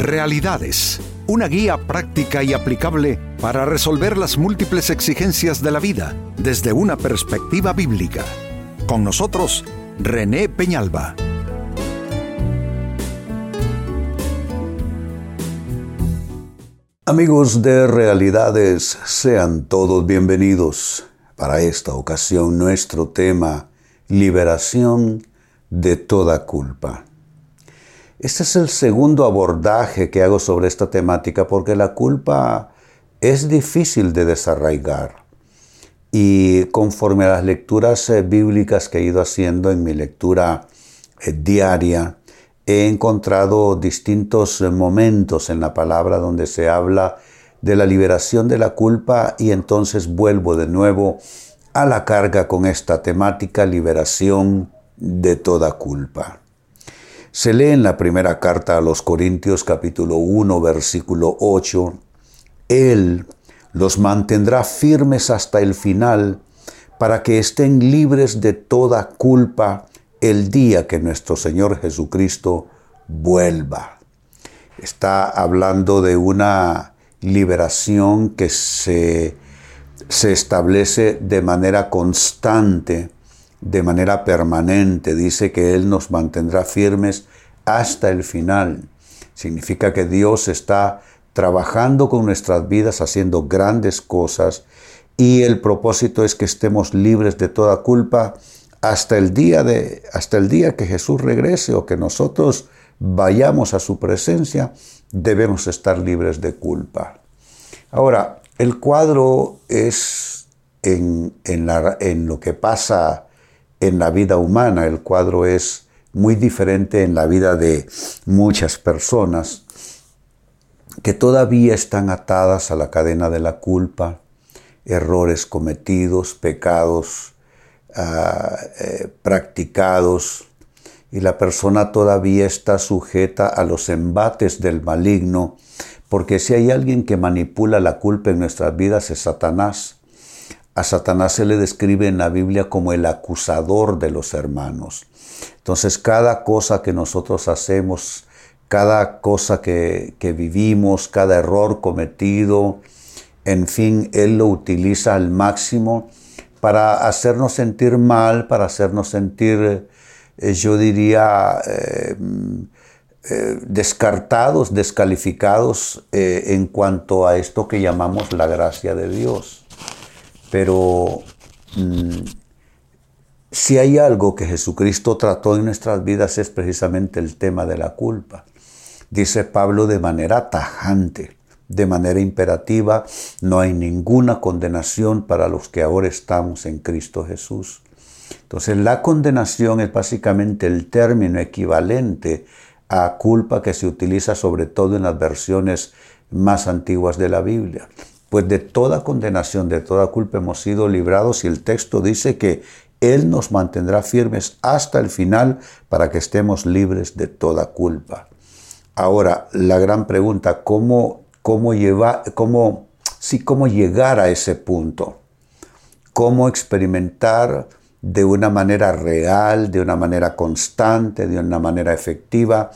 Realidades, una guía práctica y aplicable para resolver las múltiples exigencias de la vida desde una perspectiva bíblica. Con nosotros, René Peñalba. Amigos de Realidades, sean todos bienvenidos. Para esta ocasión nuestro tema, liberación de toda culpa. Este es el segundo abordaje que hago sobre esta temática porque la culpa es difícil de desarraigar. Y conforme a las lecturas eh, bíblicas que he ido haciendo en mi lectura eh, diaria, he encontrado distintos eh, momentos en la palabra donde se habla de la liberación de la culpa y entonces vuelvo de nuevo a la carga con esta temática, liberación de toda culpa. Se lee en la primera carta a los Corintios capítulo 1 versículo 8, Él los mantendrá firmes hasta el final para que estén libres de toda culpa el día que nuestro Señor Jesucristo vuelva. Está hablando de una liberación que se, se establece de manera constante de manera permanente. Dice que Él nos mantendrá firmes hasta el final. Significa que Dios está trabajando con nuestras vidas, haciendo grandes cosas y el propósito es que estemos libres de toda culpa hasta el día de hasta el día que Jesús regrese o que nosotros vayamos a su presencia, debemos estar libres de culpa. Ahora, el cuadro es en, en, la, en lo que pasa en la vida humana. El cuadro es muy diferente en la vida de muchas personas que todavía están atadas a la cadena de la culpa, errores cometidos, pecados ah, eh, practicados, y la persona todavía está sujeta a los embates del maligno, porque si hay alguien que manipula la culpa en nuestras vidas es Satanás. A Satanás se le describe en la Biblia como el acusador de los hermanos. Entonces cada cosa que nosotros hacemos, cada cosa que, vivimos, cada error cometido, en fin, Él lo utiliza al máximo para hacernos sentir mal, para hacernos sentir, eh, yo diría, eh, eh, descartados, descalificados en cuanto a esto que llamamos la gracia de Dios. Pero mm, si hay algo que Jesucristo trató en nuestras vidas es precisamente el tema de la culpa. Dice Pablo de manera tajante, de manera imperativa, no hay ninguna condenación para los que ahora estamos en Cristo Jesús. Entonces la condenación es básicamente el término equivalente a culpa que se utiliza sobre todo en las versiones más antiguas de la Biblia pues de toda condenación, de toda culpa hemos sido librados y el texto dice que Él nos mantendrá firmes hasta el final para que estemos libres de toda culpa. Ahora, la gran pregunta, ¿cómo, cómo, cómo, sí, cómo llegar a ese punto? ¿Cómo experimentar de una manera real, de una manera constante, de una manera efectiva,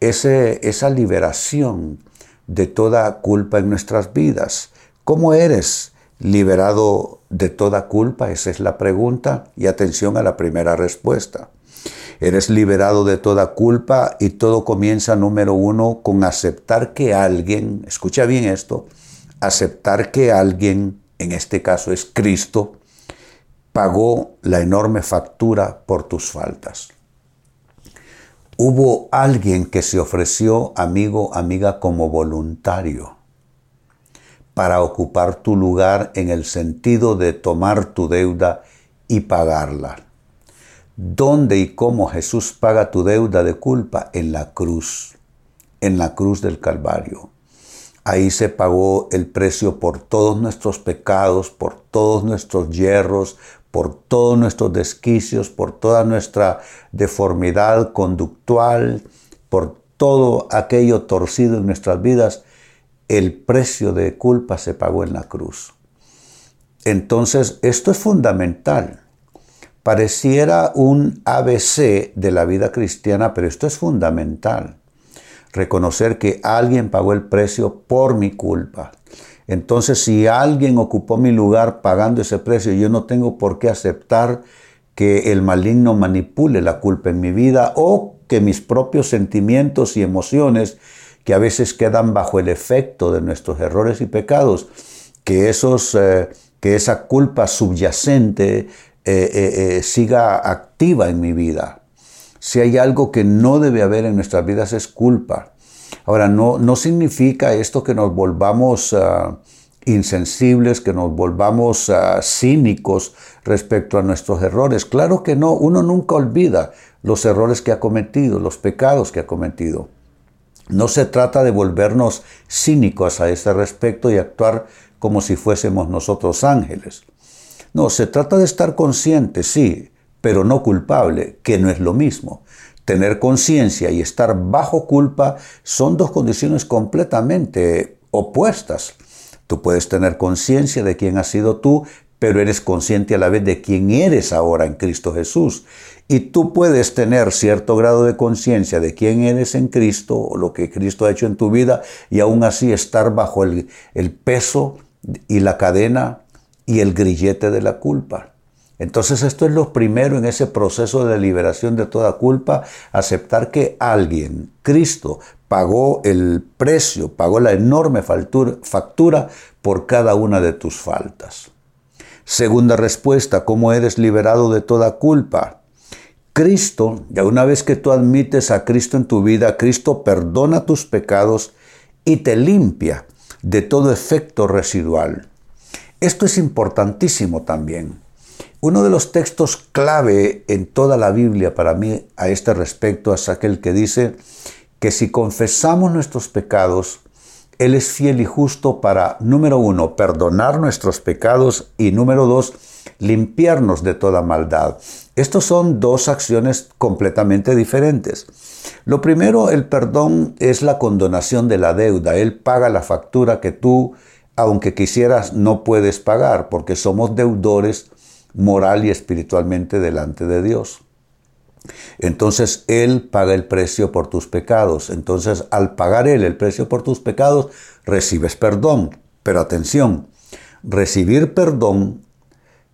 esa liberación de toda culpa en nuestras vidas? ¿Cómo eres liberado de toda culpa? Esa es la pregunta y atención a la primera respuesta. Eres liberado de toda culpa y todo comienza, número uno, con aceptar que alguien, escucha bien esto, aceptar que alguien, en este caso es Cristo, pagó la enorme factura por tus faltas. Hubo alguien que se ofreció, amigo, amiga, como voluntario para ocupar tu lugar en el sentido de tomar tu deuda y pagarla. ¿Dónde y cómo Jesús paga tu deuda de culpa? En la cruz, en la cruz del Calvario. Ahí se pagó el precio por todos nuestros pecados, por todos nuestros hierros, por todos nuestros desquicios, por toda nuestra deformidad conductual, por todo aquello torcido en nuestras vidas el precio de culpa se pagó en la cruz. Entonces, esto es fundamental. Pareciera un ABC de la vida cristiana, pero esto es fundamental. reconocer que alguien pagó el precio por mi culpa. Entonces, si alguien ocupó mi lugar pagando ese precio, yo no tengo por qué aceptar que el maligno manipule la culpa en mi vida o que mis propios sentimientos y emociones, que a veces quedan bajo el efecto de nuestros errores y pecados, que, esos, eh, que esa culpa subyacente eh, eh, siga activa en mi vida. Si hay algo que no debe haber en nuestras vidas es culpa. Ahora, no, no significa esto que nos volvamos ah, insensibles, que nos volvamos ah, cínicos respecto a nuestros errores. Claro que no, uno nunca olvida los errores que ha cometido, los pecados que ha cometido. No se trata de volvernos cínicos a ese respecto y actuar como si fuésemos nosotros ángeles. No, se trata de estar consciente, sí, pero no culpable, que no es lo mismo. Tener conciencia y estar bajo culpa son dos condiciones completamente opuestas. Tú puedes tener conciencia de quién has sido tú, pero eres consciente a la vez de quién eres ahora en Cristo Jesús. Y tú puedes tener cierto grado de conciencia de quién eres en Cristo o lo que Cristo ha hecho en tu vida y aún así estar bajo el, el peso y la cadena y el grillete de la culpa. Entonces esto es lo primero en ese proceso de liberación de toda culpa, aceptar que alguien, Cristo, pagó el precio, pagó la enorme factura por cada una de tus faltas. Segunda respuesta, ¿cómo eres liberado de toda culpa? Cristo, ya una vez que tú admites a Cristo en tu vida, Cristo perdona tus pecados y te limpia de todo efecto residual. Esto es importantísimo también. Uno de los textos clave en toda la Biblia para mí a este respecto es aquel que dice que si confesamos nuestros pecados, Él es fiel y justo para, número uno, perdonar nuestros pecados y número dos, limpiarnos de toda maldad. Estos son dos acciones completamente diferentes. Lo primero, el perdón es la condonación de la deuda. Él paga la factura que tú, aunque quisieras, no puedes pagar, porque somos deudores moral y espiritualmente delante de Dios. Entonces Él paga el precio por tus pecados. Entonces al pagar Él el precio por tus pecados, recibes perdón. Pero atención, recibir perdón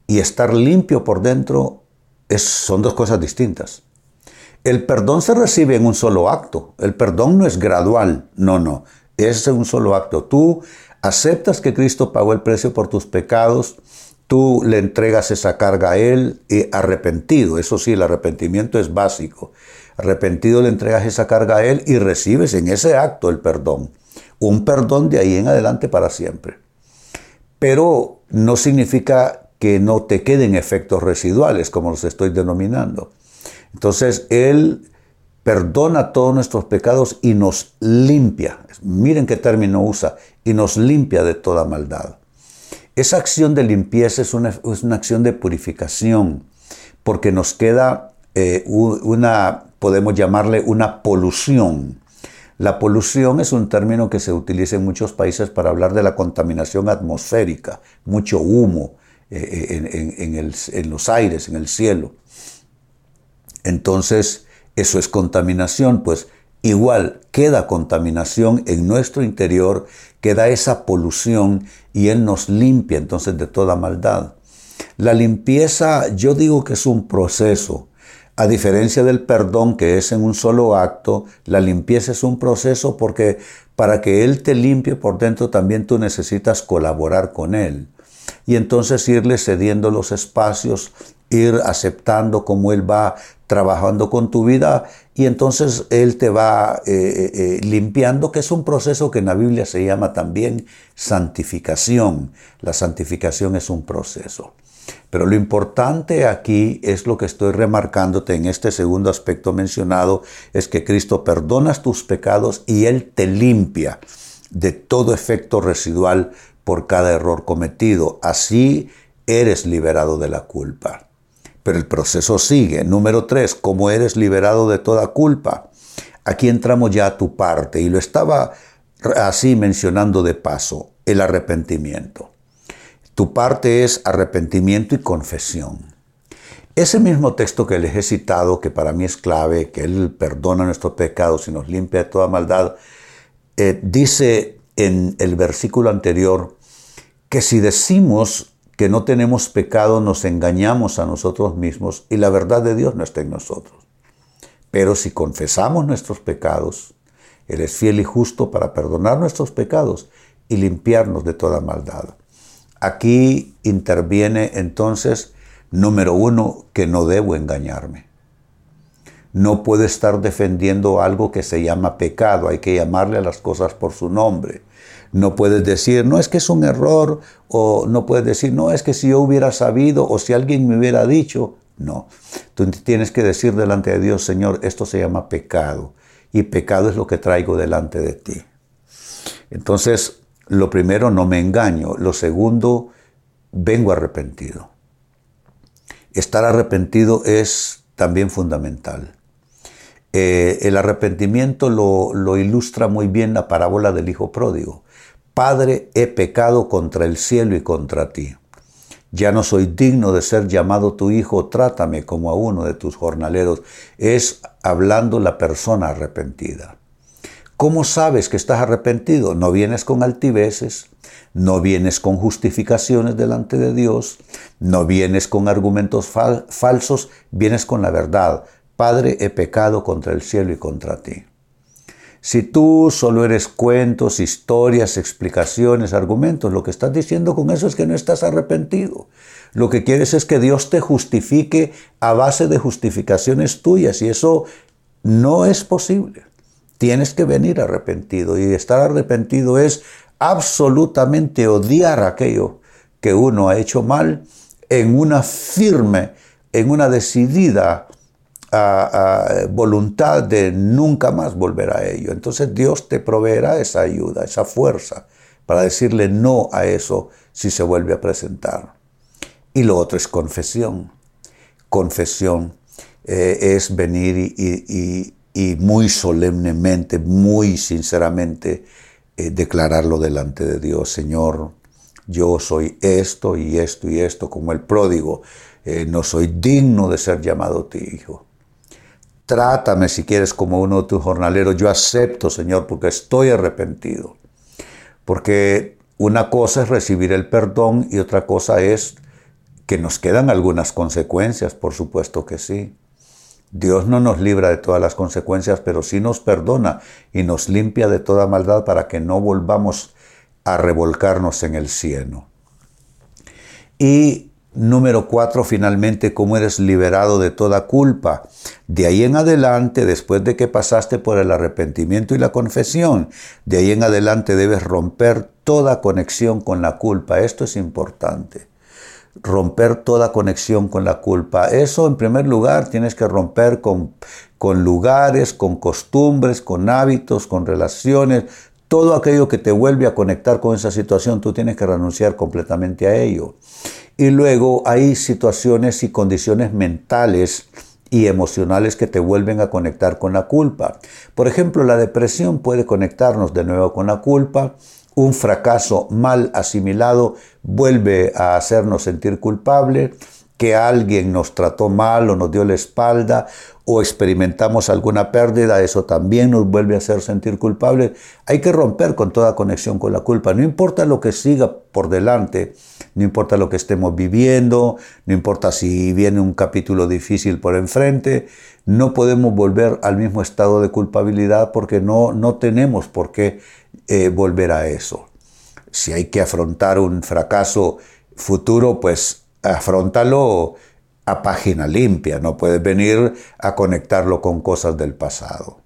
y estar limpio por dentro son dos cosas distintas. El perdón se recibe en un solo acto. El perdón no es gradual. No, no. Es un solo acto. Tú aceptas que Cristo pagó el precio por tus pecados tú le entregas esa carga a Él y arrepentido, eso sí, el arrepentimiento es básico. Arrepentido le entregas esa carga a Él y recibes en ese acto el perdón. Un perdón de ahí en adelante para siempre. Pero no significa que no te queden efectos residuales, como los estoy denominando. Entonces, Él perdona todos nuestros pecados y nos limpia. Miren qué término usa, y nos limpia de toda maldad. Esa acción de limpieza es una, acción de purificación, porque nos queda eh, una, podemos llamarle una polución. La polución es un término que se utiliza en muchos países para hablar de la contaminación atmosférica, mucho humo eh, en, en los aires, en el cielo. Entonces, eso es contaminación, pues igual queda contaminación en nuestro interior queda esa polución y Él nos limpia entonces de toda maldad. La limpieza yo digo que es un proceso. A diferencia del perdón que es en un solo acto, la limpieza es un proceso porque para que Él te limpie por dentro también tú necesitas colaborar con Él. Y entonces irle cediendo los espacios, ir aceptando cómo Él va trabajando con tu vida y entonces Él te va eh, eh, eh, limpiando, que es un proceso que en la Biblia se llama también santificación. La santificación es un proceso. Pero lo importante aquí es lo que estoy remarcándote en este segundo aspecto mencionado, es que Cristo perdona tus pecados y Él te limpia de todo efecto residual por cada error cometido. Así eres liberado de la culpa. Pero el proceso sigue. Número tres, ¿cómo eres liberado de toda culpa? Aquí entramos ya a tu parte y lo estaba así mencionando de paso, el arrepentimiento. Tu parte es arrepentimiento y confesión. Ese mismo texto que les he citado, que para mí es clave, que Él perdona nuestros pecados y nos limpia de toda maldad, eh, dice en el versículo anterior que si decimos que no tenemos pecado, nos engañamos a nosotros mismos y la verdad de Dios no está en nosotros. Pero si confesamos nuestros pecados, Él es fiel y justo para perdonar nuestros pecados y limpiarnos de toda maldad. Aquí interviene entonces, número uno, que no debo engañarme. No puedo estar defendiendo algo que se llama pecado, hay que llamarle a las cosas por su nombre. No puedes decir, no es que es un error, o no puedes decir, no es que si yo hubiera sabido o si alguien me hubiera dicho. No, tú tienes que decir delante de Dios, Señor, esto se llama pecado y pecado es lo que traigo delante de ti. Entonces, lo primero, no me engaño. Lo segundo, vengo arrepentido. Estar arrepentido es también fundamental. Eh, el arrepentimiento lo, lo ilustra muy bien la parábola del Hijo Pródigo. Padre, he pecado contra el cielo y contra ti. Ya no soy digno de ser llamado tu hijo, trátame como a uno de tus jornaleros. Es hablando la persona arrepentida. ¿Cómo sabes que estás arrepentido? No vienes con altiveces, no vienes con justificaciones delante de Dios, no vienes con argumentos falsos, vienes con la verdad. Padre, he pecado contra el cielo y contra ti. Si tú solo eres cuentos, historias, explicaciones, argumentos, lo que estás diciendo con eso es que no estás arrepentido. Lo que quieres es que Dios te justifique a base de justificaciones tuyas y eso no es posible. Tienes que venir arrepentido y estar arrepentido es absolutamente odiar aquello que uno ha hecho mal en una firme, en una decidida voluntad de nunca más volver a ello. Entonces Dios te proveerá esa ayuda, esa fuerza para decirle no a eso si se vuelve a presentar. Y lo otro es confesión. Confesión eh, es venir y, muy solemnemente, muy sinceramente eh, declararlo delante de Dios. Señor, yo soy esto y esto y esto, como el pródigo. Eh, no soy digno de ser llamado tu hijo. Trátame si quieres como uno de tus jornaleros. Yo acepto, Señor, porque estoy arrepentido. Porque una cosa es recibir el perdón y otra cosa es que nos quedan algunas consecuencias, por supuesto que sí. Dios no nos libra de todas las consecuencias, pero sí nos perdona y nos limpia de toda maldad para que no volvamos a revolcarnos en el cielo. Y Número cuatro, finalmente, cómo eres liberado de toda culpa. De ahí en adelante, después de que pasaste por el arrepentimiento y la confesión, de ahí en adelante debes romper toda conexión con la culpa. Esto es importante. Romper toda conexión con la culpa. Eso en primer lugar tienes que romper con, con lugares, con costumbres, con hábitos, con relaciones. Todo aquello que te vuelve a conectar con esa situación, tú tienes que renunciar completamente a ello. Y luego hay situaciones y condiciones mentales y emocionales que te vuelven a conectar con la culpa. Por ejemplo, la depresión puede conectarnos de nuevo con la culpa. Un fracaso mal asimilado vuelve a hacernos sentir culpable que alguien nos trató mal o nos dio la espalda o experimentamos alguna pérdida, eso también nos vuelve a hacer sentir culpables. Hay que romper con toda conexión con la culpa. No importa lo que siga por delante, no importa lo que estemos viviendo, no importa si viene un capítulo difícil por enfrente, no podemos volver al mismo estado de culpabilidad porque no, no tenemos por qué eh, volver a eso. Si hay que afrontar un fracaso futuro, pues afrontalo a página limpia, no puedes venir a conectarlo con cosas del pasado.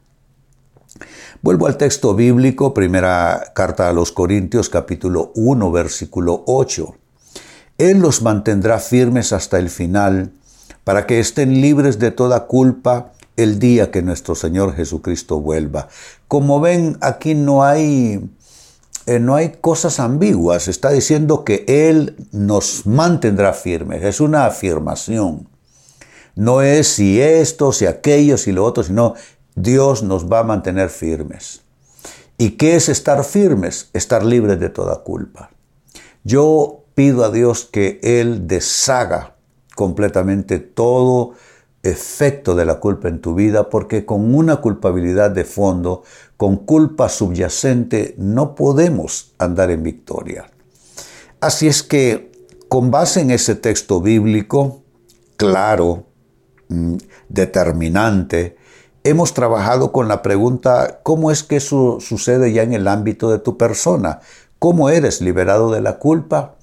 Vuelvo al texto bíblico, primera carta a los Corintios capítulo 1 versículo 8. Él los mantendrá firmes hasta el final, para que estén libres de toda culpa el día que nuestro Señor Jesucristo vuelva. Como ven, aquí no hay eh, no hay cosas ambiguas, está diciendo que Él nos mantendrá firmes, es una afirmación. No es si esto, si aquello, si lo otro, sino Dios nos va a mantener firmes. ¿Y qué es estar firmes? Estar libres de toda culpa. Yo pido a Dios que Él deshaga completamente todo efecto de la culpa en tu vida porque con una culpabilidad de fondo, con culpa subyacente, no podemos andar en victoria. Así es que, con base en ese texto bíblico, claro, mm, determinante, hemos trabajado con la pregunta, ¿cómo es que eso sucede ya en el ámbito de tu persona? ¿Cómo eres liberado de la culpa?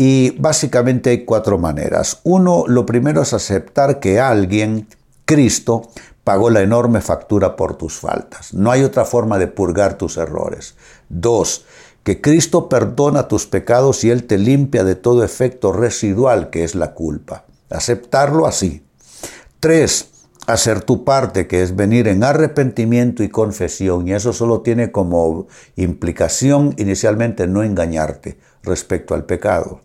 Y básicamente hay cuatro maneras. Uno, lo primero es aceptar que alguien, Cristo, pagó la enorme factura por tus faltas. No hay otra forma de purgar tus errores. Dos, que Cristo perdona tus pecados y Él te limpia de todo efecto residual que es la culpa. Aceptarlo así. Tres, hacer tu parte, que es venir en arrepentimiento y confesión. Y eso solo tiene como implicación inicialmente no engañarte respecto al pecado.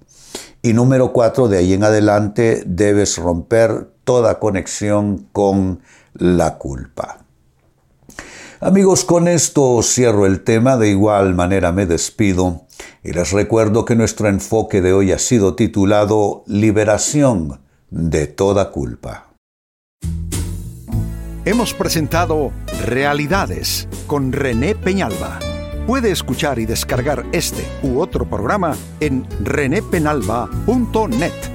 Y número cuatro, de ahí en adelante debes romper toda conexión con la culpa. Amigos, con esto cierro el tema, de igual manera me despido y les recuerdo que nuestro enfoque de hoy ha sido titulado Liberación de toda culpa. Hemos presentado Realidades con René Peñalba. Puede escuchar y descargar este u otro programa en renépenalba.net.